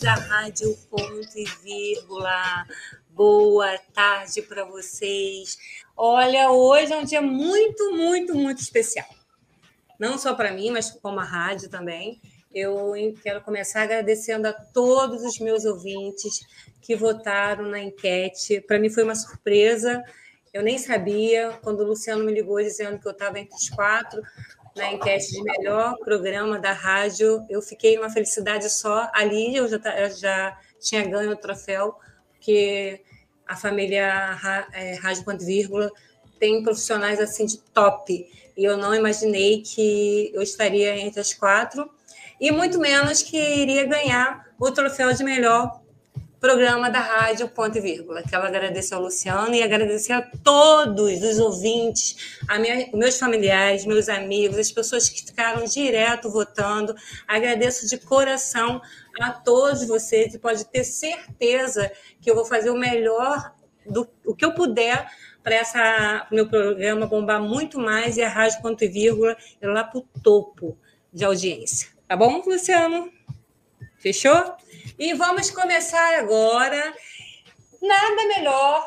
da Rádio Ponto e Vírgula. Boa tarde para vocês. Olha, hoje é um dia muito, muito, muito especial. Não só para mim, mas como a rádio também. Eu quero começar agradecendo a todos os meus ouvintes que votaram na enquete. Para mim foi uma surpresa. Eu nem sabia quando o Luciano me ligou dizendo que eu estava entre os quatro na enquete de melhor programa da rádio. Eu fiquei uma felicidade só. Ali eu já, eu já tinha ganho o troféu, porque a família é, Rádio Ponto Vírgula tem profissionais assim de top. E eu não imaginei que eu estaria entre as quatro, e muito menos que iria ganhar o troféu de melhor programa da rádio Ponto e Vírgula. Quero agradecer ao Luciano e agradecer a todos os ouvintes, a minha, meus familiares, meus amigos, as pessoas que ficaram direto votando. Agradeço de coração a todos vocês e pode ter certeza que eu vou fazer o melhor do o que eu puder para essa meu programa bombar muito mais e a Rádio Ponto e Vírgula ir lá para o topo de audiência. Tá bom, Luciano? Fechou? E vamos começar agora. Nada melhor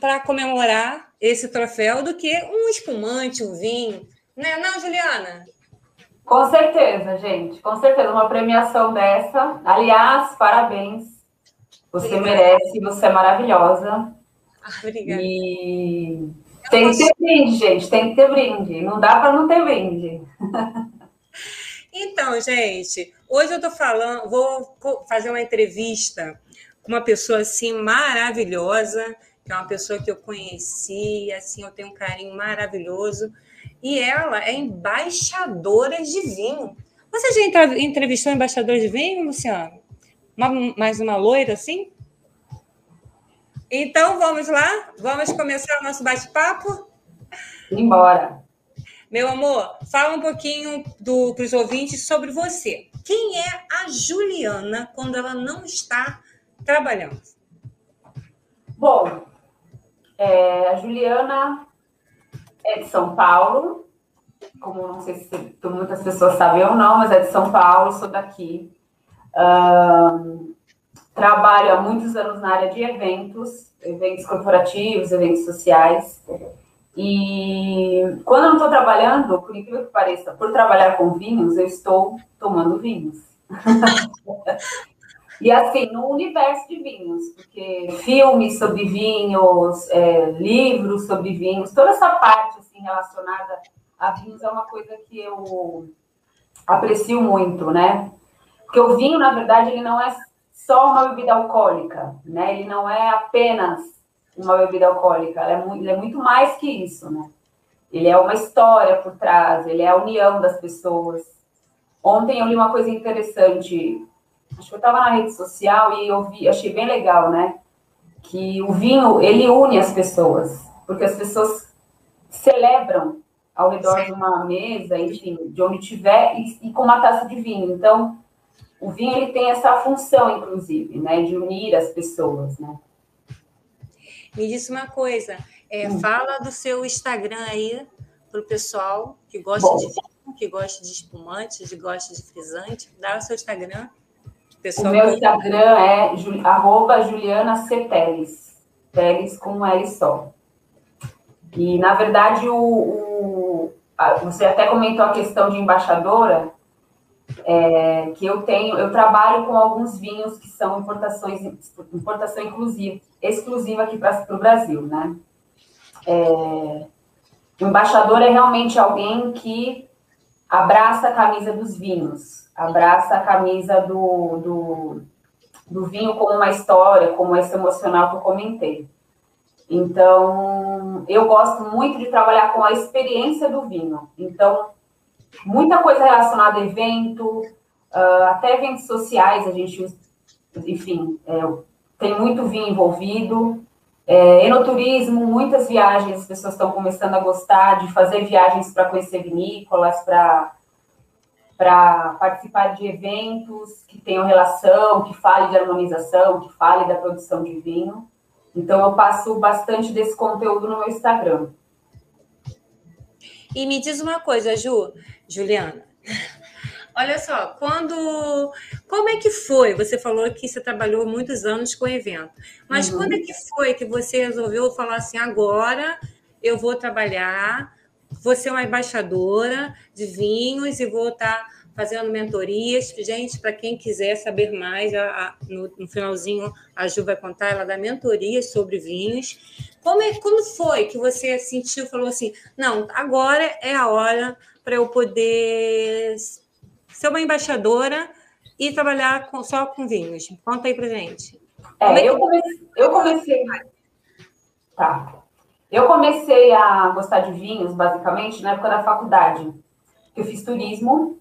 para comemorar esse troféu do que um espumante, um vinho. Né, não, Juliana? Com certeza, gente. Com certeza. Uma premiação dessa. Aliás, parabéns. Você obrigada. merece, você é maravilhosa. Ah, obrigada. E tem que ter brinde, gente. Tem que ter brinde. Não dá para não ter brinde. Então, gente, hoje eu estou falando, vou fazer uma entrevista com uma pessoa assim maravilhosa, que é uma pessoa que eu conheci, assim, eu tenho um carinho maravilhoso, e ela é embaixadora de vinho. Você já entrevistou embaixador de vinho, Luciano? Uma, mais uma loira assim? Então vamos lá? Vamos começar o nosso bate-papo? Embora. Meu amor, fala um pouquinho para os ouvintes sobre você. Quem é a Juliana quando ela não está trabalhando? Bom, é, a Juliana é de São Paulo, como não sei se muitas pessoas sabem ou não, mas é de São Paulo, sou daqui. Um, trabalho há muitos anos na área de eventos, eventos corporativos, eventos sociais. E quando eu não estou trabalhando, por incrível que pareça, por trabalhar com vinhos, eu estou tomando vinhos. e assim, no universo de vinhos, porque filmes sobre vinhos, é, livros sobre vinhos, toda essa parte assim, relacionada a vinhos é uma coisa que eu aprecio muito, né? Porque o vinho, na verdade, ele não é só uma bebida alcoólica, né? Ele não é apenas uma bebida alcoólica. É muito, ele é muito mais que isso, né? Ele é uma história por trás, ele é a união das pessoas. Ontem eu li uma coisa interessante. Acho que eu estava na rede social e eu vi, achei bem legal, né? Que o vinho, ele une as pessoas, porque as pessoas celebram ao redor de uma mesa, enfim, de onde tiver, e, e com uma taça de vinho. Então, o vinho ele tem essa função, inclusive, né, de unir as pessoas, né? Me disse uma coisa, é, hum. fala do seu Instagram aí para o pessoal que gosta Bom. de vinho, que gosta de espumante, que gosta de frisante. Dá o seu Instagram. Pessoal o meu Instagram é arroba Juliana C. Teles. Teles com um L só. E, na verdade, o, o, você até comentou a questão de embaixadora é, que eu tenho, eu trabalho com alguns vinhos que são importações, importação inclusiva, exclusiva aqui para o Brasil, né? É, o embaixador é realmente alguém que abraça a camisa dos vinhos, abraça a camisa do, do, do vinho como uma história, como esse emocional que eu comentei. Então, eu gosto muito de trabalhar com a experiência do vinho. Então, muita coisa relacionada a evento, uh, até eventos sociais, a gente, enfim, é, tem muito vinho envolvido. É, enoturismo, muitas viagens, as pessoas estão começando a gostar de fazer viagens para conhecer vinícolas, para para participar de eventos que tenham relação, que fale de harmonização, que fale da produção de vinho. Então, eu passo bastante desse conteúdo no meu Instagram. E me diz uma coisa, Ju, Juliana. Olha só, quando. Como é que foi? Você falou que você trabalhou muitos anos com evento. Mas uhum. quando é que foi que você resolveu falar assim, agora eu vou trabalhar, vou ser uma embaixadora de vinhos e vou estar fazendo mentorias. Gente, para quem quiser saber mais, a, a, no, no, finalzinho a Ju vai contar, ela dá mentorias sobre vinhos. Como, é, como foi que você sentiu, falou assim, não, agora é a hora para eu poder ser uma embaixadora e trabalhar com, só com vinhos? Conta aí para gente. É, é eu, comecei, eu comecei... Tá. Eu comecei a gostar de vinhos, basicamente, na época da faculdade. Eu fiz turismo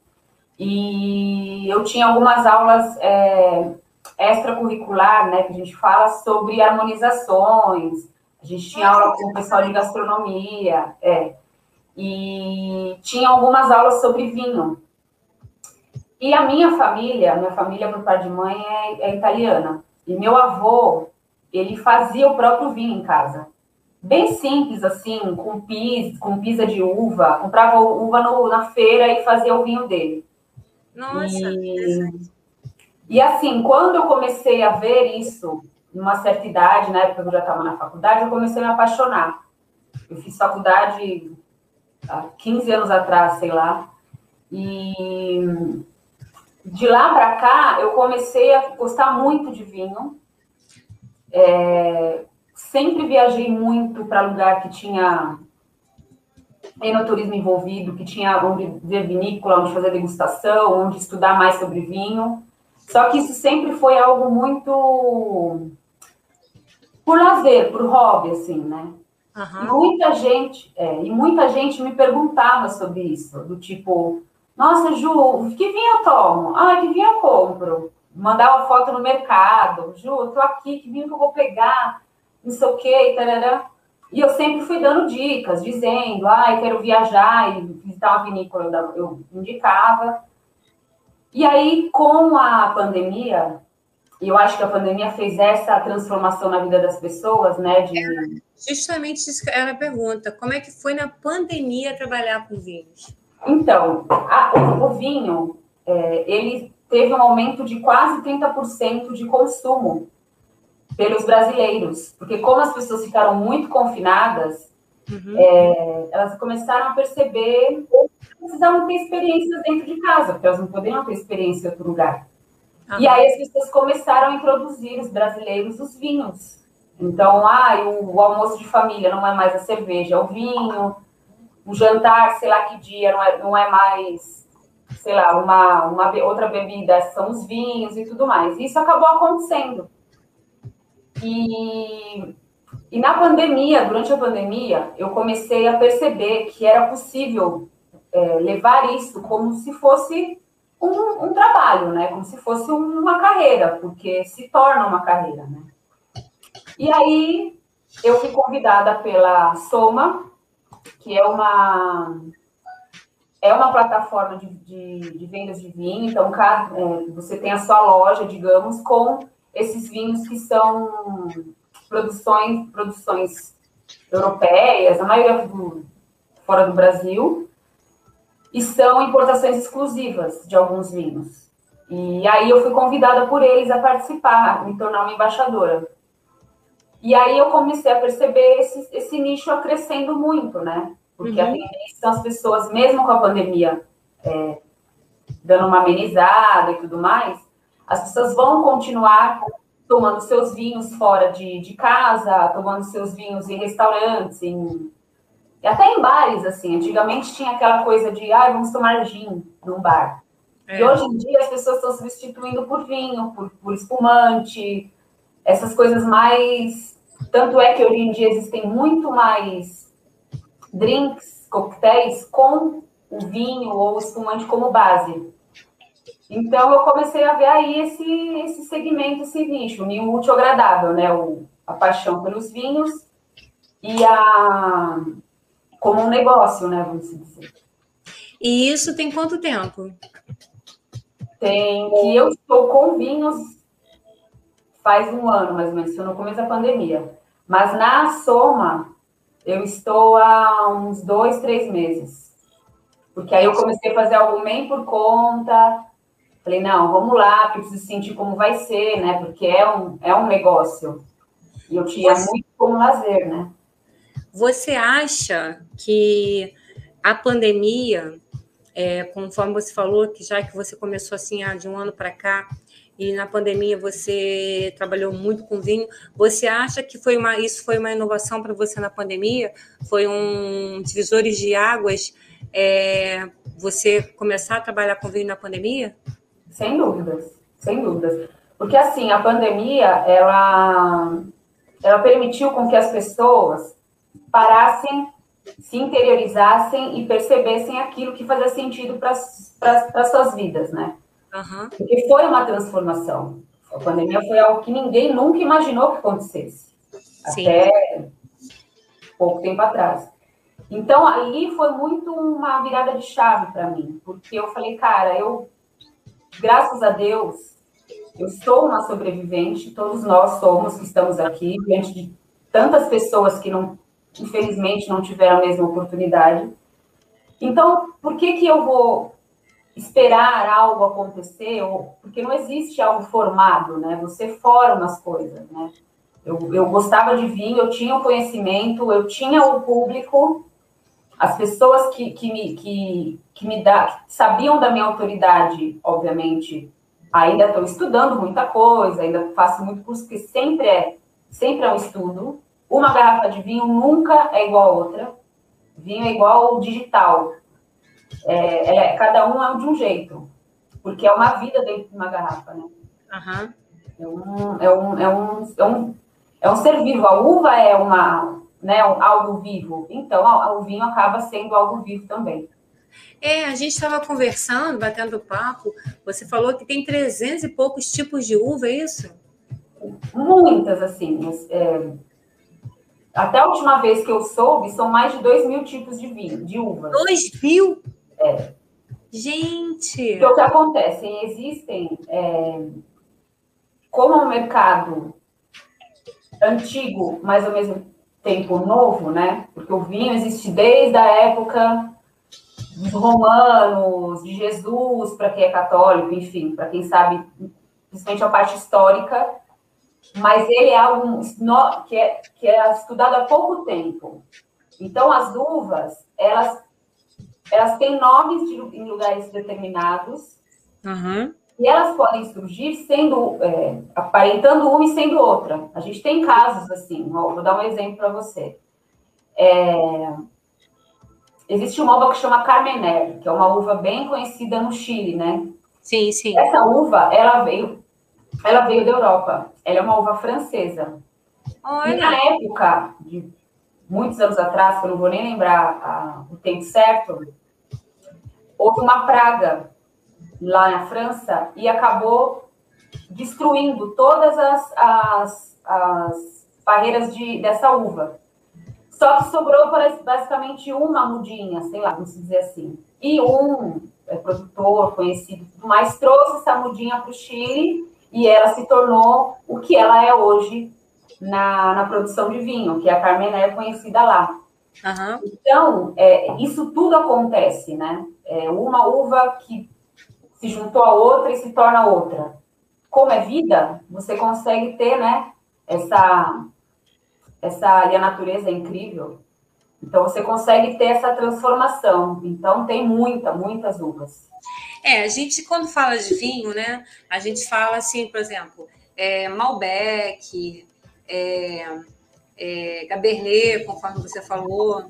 e eu tinha algumas aulas é, extracurricular, né, que a gente fala sobre harmonizações. A gente tinha aula com o pessoal de gastronomia, é, e tinha algumas aulas sobre vinho. E a minha família, minha família por parte de mãe é, é italiana. E meu avô, ele fazia o próprio vinho em casa bem simples, assim, com pis, com pisa de uva. Comprava uva no, na feira e fazia o vinho dele. Nossa, e, e assim, quando eu comecei a ver isso, numa certa idade, na época que eu já estava na faculdade, eu comecei a me apaixonar. Eu fiz faculdade há 15 anos atrás, sei lá. E de lá para cá, eu comecei a gostar muito de vinho. É, sempre viajei muito para lugar que tinha enoturismo envolvido, que tinha onde ver vinícola, onde fazer degustação, onde estudar mais sobre vinho. Só que isso sempre foi algo muito por lazer, por hobby, assim, né? Uhum. E muita gente, é, e muita gente me perguntava sobre isso, do tipo, nossa, Ju, que vinho eu tomo? Ah, que vinho eu compro? Mandava foto no mercado, Ju, eu tô aqui, que vinho que eu vou pegar? Não sei o quê, e tarará. E eu sempre fui dando dicas, dizendo, ah, eu quero viajar e visitar uma vinícola, eu indicava. E aí, com a pandemia, e eu acho que a pandemia fez essa transformação na vida das pessoas, né? De... É, justamente isso era a pergunta. Como é que foi na pandemia trabalhar com vinhos? Então, a, o, o, vinho, é, ele teve um aumento de quase 30% de consumo pelos brasileiros, porque como as pessoas ficaram muito confinadas, uhum. é, elas começaram a perceber precisavam ter experiências dentro de casa, porque elas não poderiam ter experiência em outro lugar. Uhum. E aí as pessoas começaram a introduzir os brasileiros os vinhos. Então, ah, o, o, almoço de família não é mais a cerveja, é o vinho. O jantar, sei lá que dia, não é, não é mais, sei lá, uma, uma outra bebida, são os vinhos e tudo mais. E isso acabou acontecendo. E, e na pandemia, durante a pandemia, eu comecei a perceber que era possível é, levar isso como se fosse um, um, trabalho, né? Como se fosse uma carreira, porque se torna uma carreira, né? E aí eu fui convidada pela Soma, que é uma é uma plataforma de, de, de vendas de vinho. Então, cada, é, você tem a sua loja, digamos, com esses vinhos que são produções, produções europeias, a maioria do, fora do Brasil, e são importações exclusivas de alguns vinhos. E aí eu fui convidada por eles a participar, me tornar uma embaixadora. E aí eu comecei a perceber esse, esse nicho crescendo muito, né? Porque uhum. a tendência são as pessoas, mesmo com a pandemia, é, dando uma amenizada e tudo mais, as pessoas vão continuar tomando seus vinhos fora de, de casa, tomando seus vinhos em restaurantes, em, até em bares, assim. Antigamente tinha aquela coisa de, ah, vamos tomar gin num bar. É. E hoje em dia as pessoas estão substituindo por vinho, por, por espumante, essas coisas mais. Tanto é que hoje em dia existem muito mais drinks, coquetéis com o vinho ou o espumante como base. Então, eu comecei a ver aí esse, esse segmento, esse nicho, o útil agradável, né? O, a paixão pelos vinhos e a como um negócio, né? Vamos dizer. E isso tem quanto tempo? Tem que eu estou com vinhos faz um ano, mais ou menos, no começo da pandemia. Mas na soma, eu estou há uns dois, três meses. Porque aí eu comecei a fazer algo bem por conta. Falei, não, vamos lá, preciso sentir como vai ser, né? Porque é um, é um negócio. E eu tinha muito como lazer, né? Você acha que a pandemia, é, conforme você falou, que já que você começou assim ah, de um ano para cá, e na pandemia você trabalhou muito com vinho. Você acha que foi uma, isso foi uma inovação para você na pandemia? Foi um divisores de águas é, você começar a trabalhar com vinho na pandemia? Sem dúvidas, sem dúvidas. Porque assim, a pandemia, ela, ela permitiu com que as pessoas parassem, se interiorizassem e percebessem aquilo que fazia sentido para as suas vidas, né? Uhum. Porque foi uma transformação. A pandemia foi algo que ninguém nunca imaginou que acontecesse. Sim. Até pouco tempo atrás. Então, ali foi muito uma virada de chave para mim, porque eu falei, cara, eu, graças a Deus, eu sou uma sobrevivente, todos nós somos que estamos aqui, diante de tantas pessoas que não, infelizmente, não tiveram a mesma oportunidade. Então, por que que eu vou esperar algo acontecer, ou, porque não existe algo formado, né? Você forma as coisas, né? Eu, eu gostava de vinho, eu tinha o conhecimento, eu tinha o público, as pessoas que, que, me, que, que me dá, que sabiam da minha autoridade, obviamente, ainda estou estudando muita coisa, ainda faço muito curso, porque sempre é, sempre é um estudo. Uma garrafa de vinho nunca é igual a outra. Vinho é igual ao digital é, é, cada um é de um jeito, porque é uma vida dentro de uma garrafa, né? Uhum. É, um, é, um, é, um, é, um, é um ser vivo. A uva é uma, né, um, algo vivo, então o vinho acaba sendo algo vivo também. É, a gente estava conversando, batendo papo. Você falou que tem 300 e poucos tipos de uva, é isso? Muitas, assim. É, até a última vez que eu soube, são mais de 2 mil tipos de vinho, de uvas. 2 mil? É. Gente! Então, o que acontece? Existem, é, como é um mercado antigo, mas ao mesmo tempo novo, né? Porque o vinho existe desde a época dos romanos, de Jesus, para quem é católico, enfim, para quem sabe, principalmente a parte histórica, mas ele é algo que é, que é estudado há pouco tempo. Então, as uvas, elas elas têm nomes de, em lugares determinados. Uhum. E elas podem surgir sendo, é, aparentando uma e sendo outra. A gente tem casos assim, ó, vou dar um exemplo para você. É, existe uma uva que chama Carmener, que é uma uva bem conhecida no Chile, né? Sim, sim. Essa uva, ela veio, ela veio da Europa. Ela é uma uva francesa. Olha. E na época, de muitos anos atrás, que eu não vou nem lembrar a, o tempo certo, houve uma praga lá na França e acabou destruindo todas as, as, as barreiras de, dessa uva. Só que sobrou basicamente uma mudinha, sei lá, vamos dizer assim. E um é, produtor conhecido tudo mais trouxe essa mudinha para o Chile e ela se tornou o que ela é hoje na, na produção de vinho, que é a Carmené é conhecida lá. Uhum. Então, é, isso tudo acontece, né? É uma uva que se juntou a outra e se torna outra. Como é vida, você consegue ter, né? Essa, essa e a natureza é incrível. Então você consegue ter essa transformação. Então tem muita, muitas uvas. É, a gente quando fala de vinho, né? A gente fala assim, por exemplo, é, Malbec, é, é, Cabernet, conforme você falou,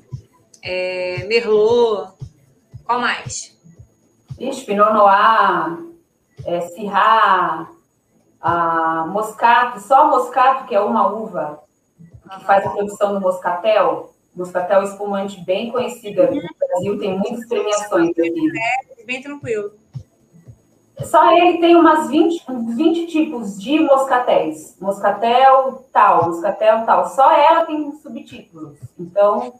é, Merlot, qual mais? Ixi, Pinot Noir, é, Syrah, a Moscato, só Moscato, que é uma uva que faz a produção do Moscatel, Moscatel espumante bem conhecida no Brasil, tem muitas premiações aqui. É, bem tranquilo. Só ele tem umas 20, 20 tipos de moscatéis. Moscatel tal, moscatel tal. Só ela tem subtítulos. Então.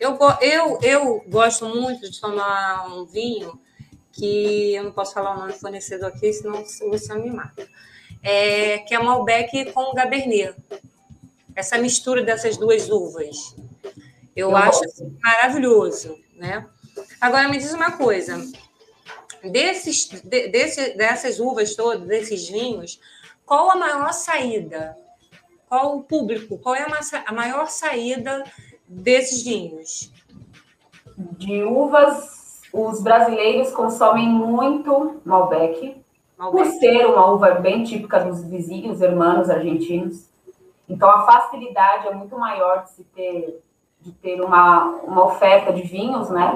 Eu, eu, eu gosto muito de tomar um vinho que eu não posso falar o nome do fornecedor aqui, senão o Luciano me mata. É, que é Malbec com Cabernet. Essa mistura dessas duas uvas. Eu, eu acho maravilhoso, né? Agora me diz uma coisa: desses, de, desse, dessas uvas todas, desses vinhos, qual a maior saída? Qual o público? Qual é a, maior saída desses vinhos? De uvas, os brasileiros consomem muito Malbec, Malbec. por ser uma uva bem típica dos vizinhos, irmãos argentinos. Então, a facilidade é muito maior de se ter, de ter uma, uma oferta de vinhos, né?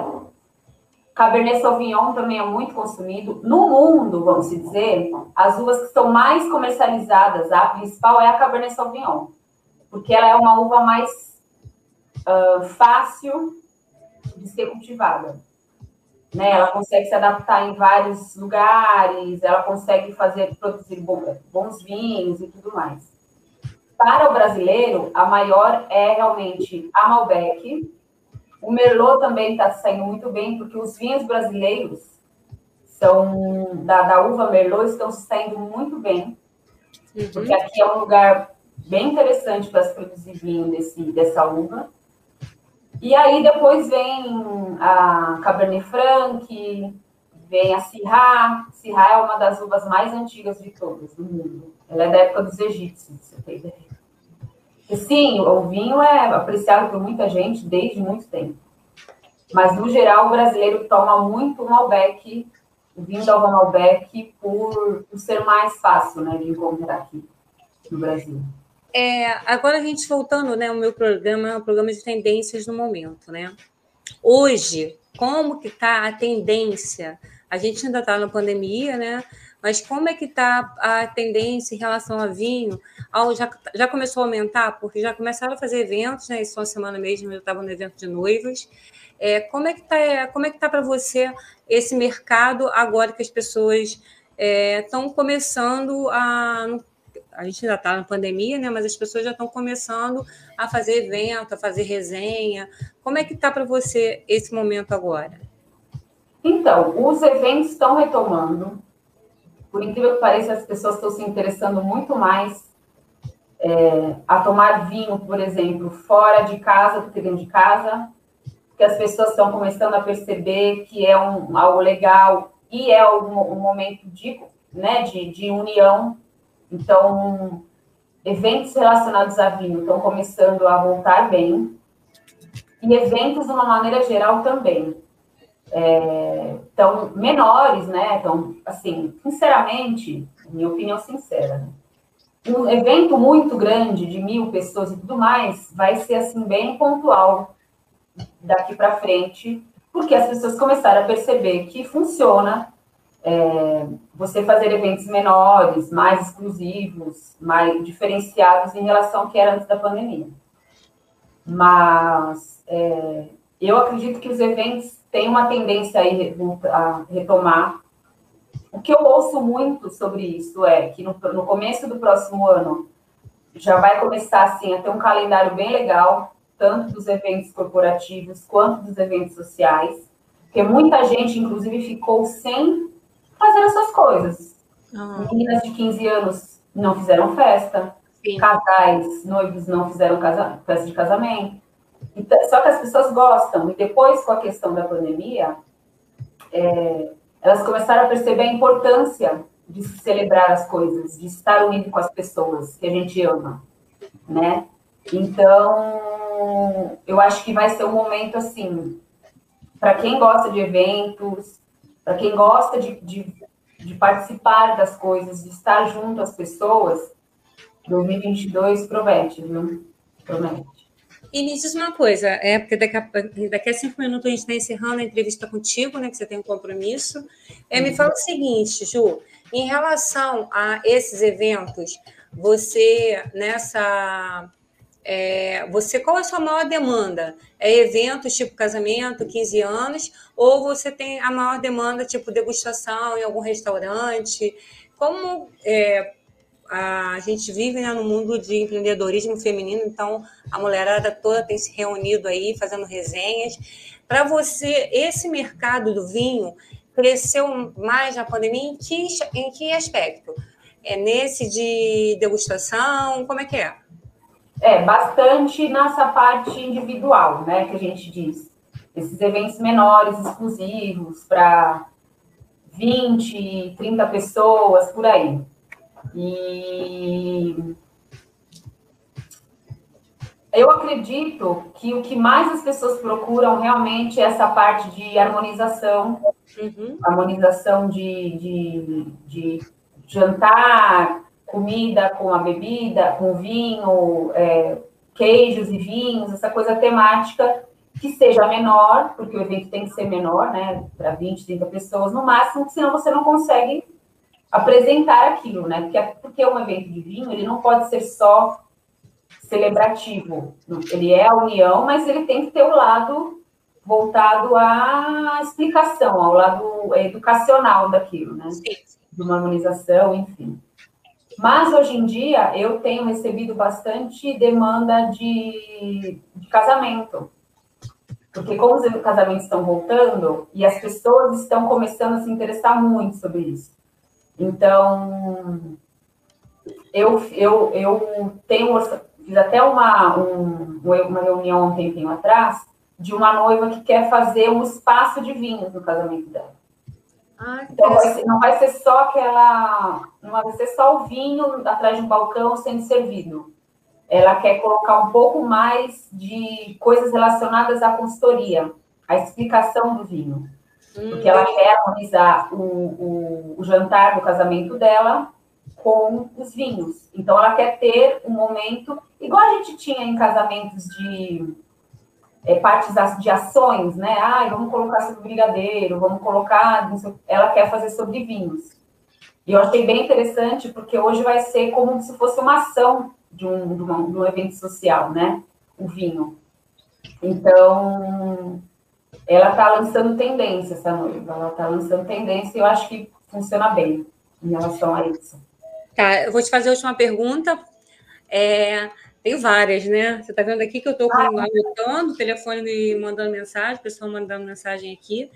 Cabernet Sauvignon também é muito consumido. No mundo, vamos dizer, as uvas que estão mais comercializadas, a principal é a Cabernet Sauvignon, porque ela é uma uva mais uh, fácil de ser cultivada. Né? Ela consegue se adaptar em vários lugares, ela consegue fazer produzir bons vinhos e tudo mais. Para o brasileiro, a maior é realmente a Malbec, o Merlot também está saindo muito bem, porque os vinhos brasileiros são da, da uva Merlot estão saindo muito bem, uhum. porque aqui é um lugar bem interessante para se produzir vinho desse, dessa uva. E aí depois vem a Cabernet Franc, vem a Syrah. Syrah é uma das uvas mais antigas de todas do mundo. Ela é da época dos egípcios, você tem ideia. Sim, o vinho é apreciado por muita gente desde muito tempo. Mas, no geral, o brasileiro toma muito Malbec, o vinho da Malbec, por, por ser mais fácil né, de encontrar aqui no Brasil. É, agora a gente voltando, né? O meu programa é um programa de tendências no momento, né? Hoje, como que está a tendência? A gente ainda está na pandemia, né? Mas como é que está a tendência em relação a vinho? já, já começou a aumentar? Porque já começaram a fazer eventos, né? Isso uma semana mesmo eu estava no evento de noivas. É, como é que está como é que tá para você esse mercado agora que as pessoas estão é, começando a a gente ainda está na pandemia, né? Mas as pessoas já estão começando a fazer evento, a fazer resenha. Como é que está para você esse momento agora? Então, os eventos estão retomando por incrível que pareça, as pessoas estão se interessando muito mais é, a tomar vinho, por exemplo, fora de casa do que dentro de casa, porque as pessoas estão começando a perceber que é um, algo legal e é um, um momento de, né, de, de união. Então, eventos relacionados a vinho estão começando a voltar bem, e eventos de uma maneira geral também é, tão menores, né? Então, assim, sinceramente, minha opinião sincera, né? um evento muito grande de mil pessoas e tudo mais vai ser assim bem pontual daqui para frente, porque as pessoas começaram a perceber que funciona é, você fazer eventos menores, mais exclusivos, mais diferenciados em relação ao que era antes da pandemia. Mas é, eu acredito que os eventos têm uma tendência a retomar. O que eu ouço muito sobre isso é que no, no começo do próximo ano já vai começar assim a ter um calendário bem legal, tanto dos eventos corporativos quanto dos eventos sociais, porque muita gente, inclusive, ficou sem fazer essas coisas. Uhum. Meninas de 15 anos não fizeram festa, Sim. casais, noivos não fizeram casa, festa de casamento. Então, só que as pessoas gostam, e depois, com a questão da pandemia, é, elas começaram a perceber a importância de celebrar as coisas, de estar unido com as pessoas que a gente ama, né? Então, eu acho que vai ser um momento assim, para quem gosta de eventos, para quem gosta de, de, de, participar das coisas, de estar junto às pessoas, 2022 promete, viu? Promete. E me diz uma coisa, é porque daqui a, daqui a cinco minutos a gente está encerrando a entrevista contigo, né? Que você tem um compromisso. É, me fala o seguinte, Ju, em relação a esses eventos, você nessa. É, você qual é a sua maior demanda? É eventos tipo casamento, 15 anos, ou você tem a maior demanda tipo degustação em algum restaurante? Como é, a gente vive né, no mundo de empreendedorismo feminino, então a mulherada toda tem se reunido aí, fazendo resenhas. Para você, esse mercado do vinho cresceu mais na pandemia em que, em que aspecto? É nesse de degustação? Como é que é? É, bastante nessa parte individual, né, que a gente diz. esses eventos menores, exclusivos, para 20, 30 pessoas, por aí. E eu acredito que o que mais as pessoas procuram realmente é essa parte de harmonização, uhum. harmonização de, de, de, jantar, comida com a bebida, com vinho, é, queijos e vinhos, essa coisa temática que seja menor, porque o evento tem que ser menor, né, para 20, 30 pessoas no máximo, senão você não consegue apresentar aquilo, né? Porque, porque um evento de vinho, ele não pode ser só celebrativo. Ele é a união, mas ele tem que ter o lado voltado à explicação, ao lado educacional daquilo, né? Sim. De uma harmonização, enfim. Mas hoje em dia eu tenho recebido bastante demanda de, de casamento. Porque como os casamentos estão voltando e as pessoas estão começando a se interessar muito sobre isso. Então, eu, eu, eu tenho fiz até uma, um, uma reunião um tempinho atrás de uma noiva que quer fazer um espaço de vinhos no casamento dela. Ah, então vai ser, não vai ser só aquela, não vai ser só o vinho atrás de um balcão sendo servido. Ela quer colocar um pouco mais de coisas relacionadas à consultoria, à explicação do vinho. Porque ela hum. quer harmonizar o, o, o jantar do casamento dela com os vinhos. Então, ela quer ter um momento, igual a gente tinha em casamentos de é, partes de ações, né? Ah, vamos colocar sobre brigadeiro, vamos colocar. Ela quer fazer sobre vinhos. E eu achei bem interessante, porque hoje vai ser como se fosse uma ação de um, de, uma, de um evento social, né? O vinho. Então, ela está lançando tendência, essa noiva. Ela está lançando tendência e eu acho que funciona bem em relação a isso. Tá, eu vou te fazer a última pergunta. É, tenho várias, né? Você está vendo aqui que eu estou ah, anotando o telefone me mandando mensagem, pessoal mandando mensagem aqui.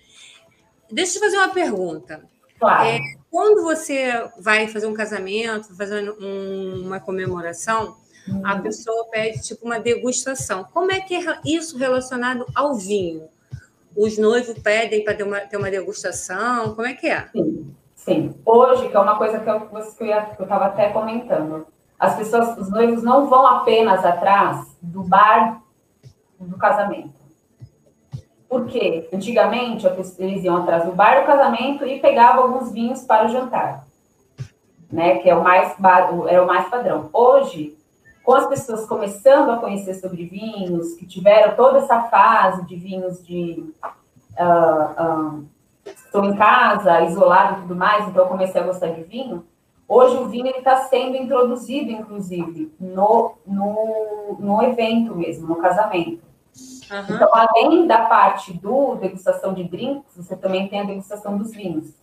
Deixa eu te fazer uma pergunta. Claro. É, quando você vai fazer um casamento, fazer um, uma comemoração, hum. a pessoa pede tipo uma degustação. Como é que é isso relacionado ao vinho? Os noivos pedem para ter uma, ter uma degustação? Como é que é? Sim. Sim. Hoje, que é uma coisa que eu estava até comentando, as pessoas, os noivos não vão apenas atrás do bar do casamento. Por quê? Antigamente, eles iam atrás do bar do casamento e pegavam alguns vinhos para o jantar, né? Que é o mais, era o mais padrão. Hoje, com as pessoas começando a conhecer sobre vinhos, que tiveram toda essa fase de vinhos de uh, uh, estou em casa, isolado e tudo mais, então eu comecei a gostar de vinho. Hoje o vinho está sendo introduzido, inclusive, no, no, no evento mesmo, no casamento. Uhum. Então, além da parte do degustação de drinks, você também tem a degustação dos vinhos.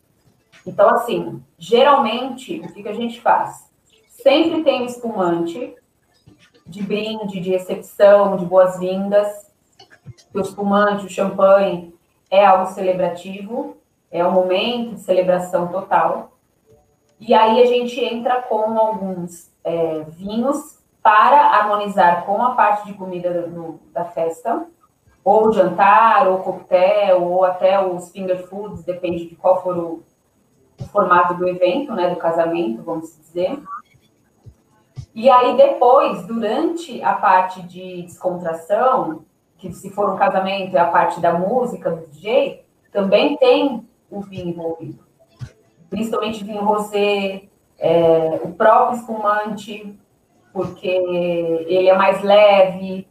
Então, assim, geralmente, o que, que a gente faz? Sempre tem o espumante de brinde, de recepção, de boas-vindas. O espumante, o champanhe é algo celebrativo é um momento de celebração total. E aí a gente entra com alguns é, vinhos para harmonizar com a parte de comida no, da festa, ou jantar, ou coquetel, ou até os finger foods, depende de qual for o, o formato do evento, né, do casamento, vamos dizer. E aí depois, durante a parte de descontração, que se for um casamento é a parte da música, do DJ, também tem o vinho envolvido. Principalmente vinho rosé, é, o próprio espumante, porque ele é mais leve,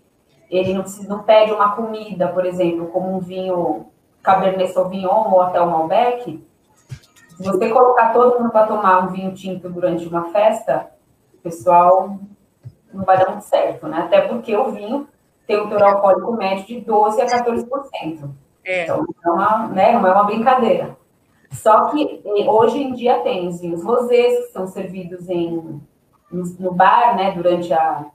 ele não, precisa, não pede uma comida, por exemplo, como um vinho Cabernet Sauvignon ou até o Malbec. Se você colocar todo mundo para tomar um vinho tinto durante uma festa, pessoal não vai dar muito certo, né? Até porque o vinho tem um teor alcoólico médio de 12% a 14%. É. Então, não é, uma, né, não é uma brincadeira. Só que hoje em dia tem os vinhos rosés, que são servidos em, no bar, né, durante a,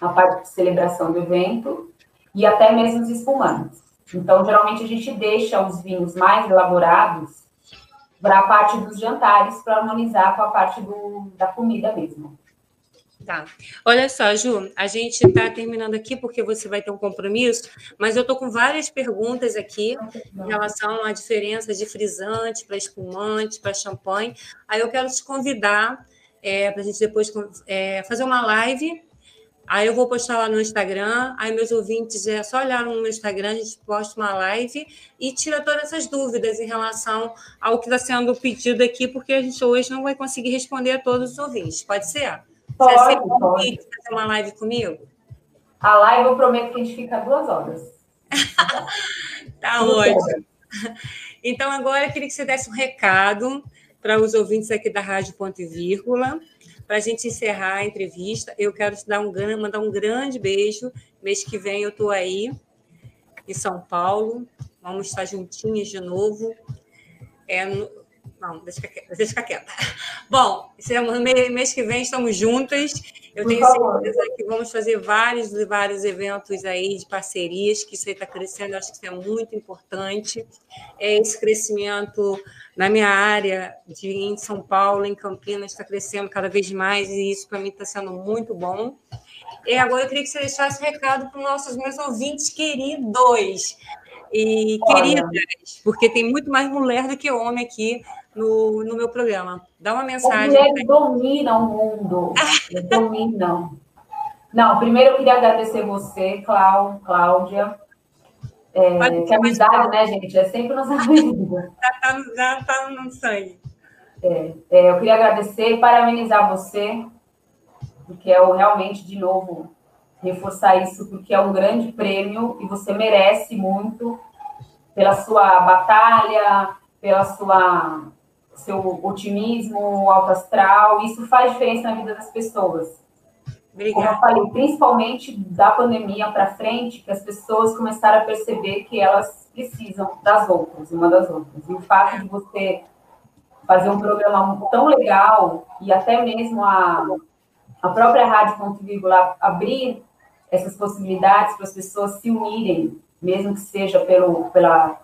a parte de celebração do evento, e até mesmo os espumantes. Então, geralmente, a gente deixa os vinhos mais elaborados para a parte dos jantares, para harmonizar com a parte do, da comida mesmo. Tá. Olha só, Ju, a gente está terminando aqui porque você vai ter um compromisso, mas eu estou com várias perguntas aqui em relação à diferença de frisante para espumante, para champanhe. Aí eu quero te convidar é, para a gente depois é, fazer uma live. Aí eu vou postar lá no Instagram. Aí meus ouvintes é só olhar no meu Instagram, a gente posta uma live e tira todas essas dúvidas em relação ao que está sendo pedido aqui, porque a gente hoje não vai conseguir responder a todos os ouvintes. Pode ser? Pode, Você pode. fazer uma live comigo? A live eu prometo que a gente fica duas horas. tá ótimo. Então, agora eu queria que você desse um recado para os ouvintes aqui da Rádio Ponto e Vírgula. Para a gente encerrar a entrevista, eu quero te dar um, mandar um grande beijo. Mês que vem eu estou aí, em São Paulo. Vamos estar juntinhos de novo. É, não, deixa, deixa quieta. Bom, é mês que vem estamos juntas. Eu tenho certeza que vamos fazer vários e vários eventos aí de parcerias, que isso aí está crescendo, eu acho que isso é muito importante. É esse crescimento na minha área de em São Paulo, em Campinas, está crescendo cada vez mais, e isso para mim está sendo muito bom. E agora eu queria que você deixasse um recado para os nossos meus ouvintes queridos e Olha. queridas, porque tem muito mais mulher do que homem aqui no, no meu programa. Dá uma mensagem. Mulheres dominam o mundo. dominam. Não, primeiro eu queria agradecer você, Clau, Cláudia. É, que amizade, né, gente? É sempre nos amigos. Já tá, já tá no sangue. É, é, eu queria agradecer e parabenizar você, porque é o, realmente, de novo, reforçar isso, porque é um grande prêmio e você merece muito pela sua batalha, pela sua seu otimismo, alto astral, isso faz diferença na vida das pessoas. Obrigada. Como eu falei, principalmente da pandemia para frente, que as pessoas começaram a perceber que elas precisam das outras, uma das outras. E o fato de você fazer um programa tão legal e até mesmo a, a própria Rádio Ponto Vírgula abrir essas possibilidades para as pessoas se unirem, mesmo que seja pelo, pela,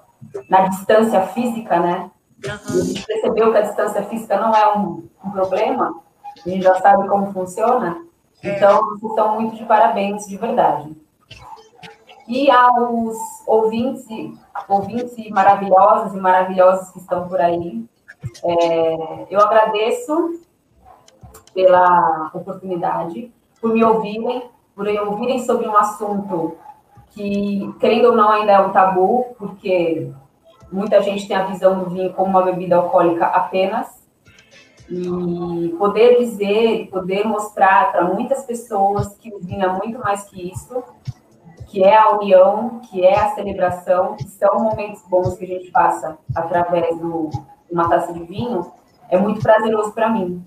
na distância física, né? Uhum. A gente percebeu que a distância física não é um, um problema, a gente já sabe como funciona. É. Então, vocês estão muito de parabéns, de verdade. E aos ouvintes, ouvintes maravilhosos e maravilhosos que estão por aí, é, eu agradeço pela oportunidade, por me ouvirem, por me ouvirem sobre um assunto que, querendo ou não, ainda é um tabu, porque Muita gente tem a visão do vinho como uma bebida alcoólica apenas. E poder dizer, poder mostrar para muitas pessoas que o vinho é muito mais que isso, que é a união, que é a celebração, que são momentos bons que a gente passa através de uma taça de vinho, é muito prazeroso para mim.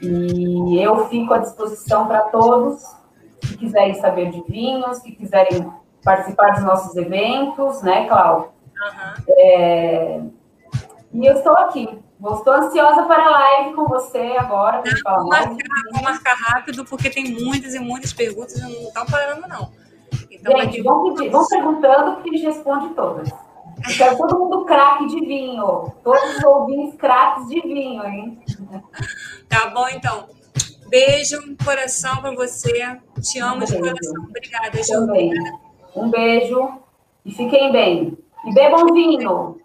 E eu fico à disposição para todos que quiserem saber de vinhos, que quiserem participar dos nossos eventos, né, Cláudio? Uhum. É... E eu estou aqui. Estou ansiosa para a live com você agora. Não, vou, marcar, vou marcar rápido, porque tem muitas e muitas perguntas e não estão parando, não. Então, gente, vão, pedir, vão perguntando, porque a gente responde todas. Eu quero todo mundo craque de vinho. Todos os ouvintes craques de vinho, hein? Tá bom, então. Beijo, coração para você. Te amo um de coração. Obrigada, Ju. Um beijo e fiquem bem. Bebam vinho.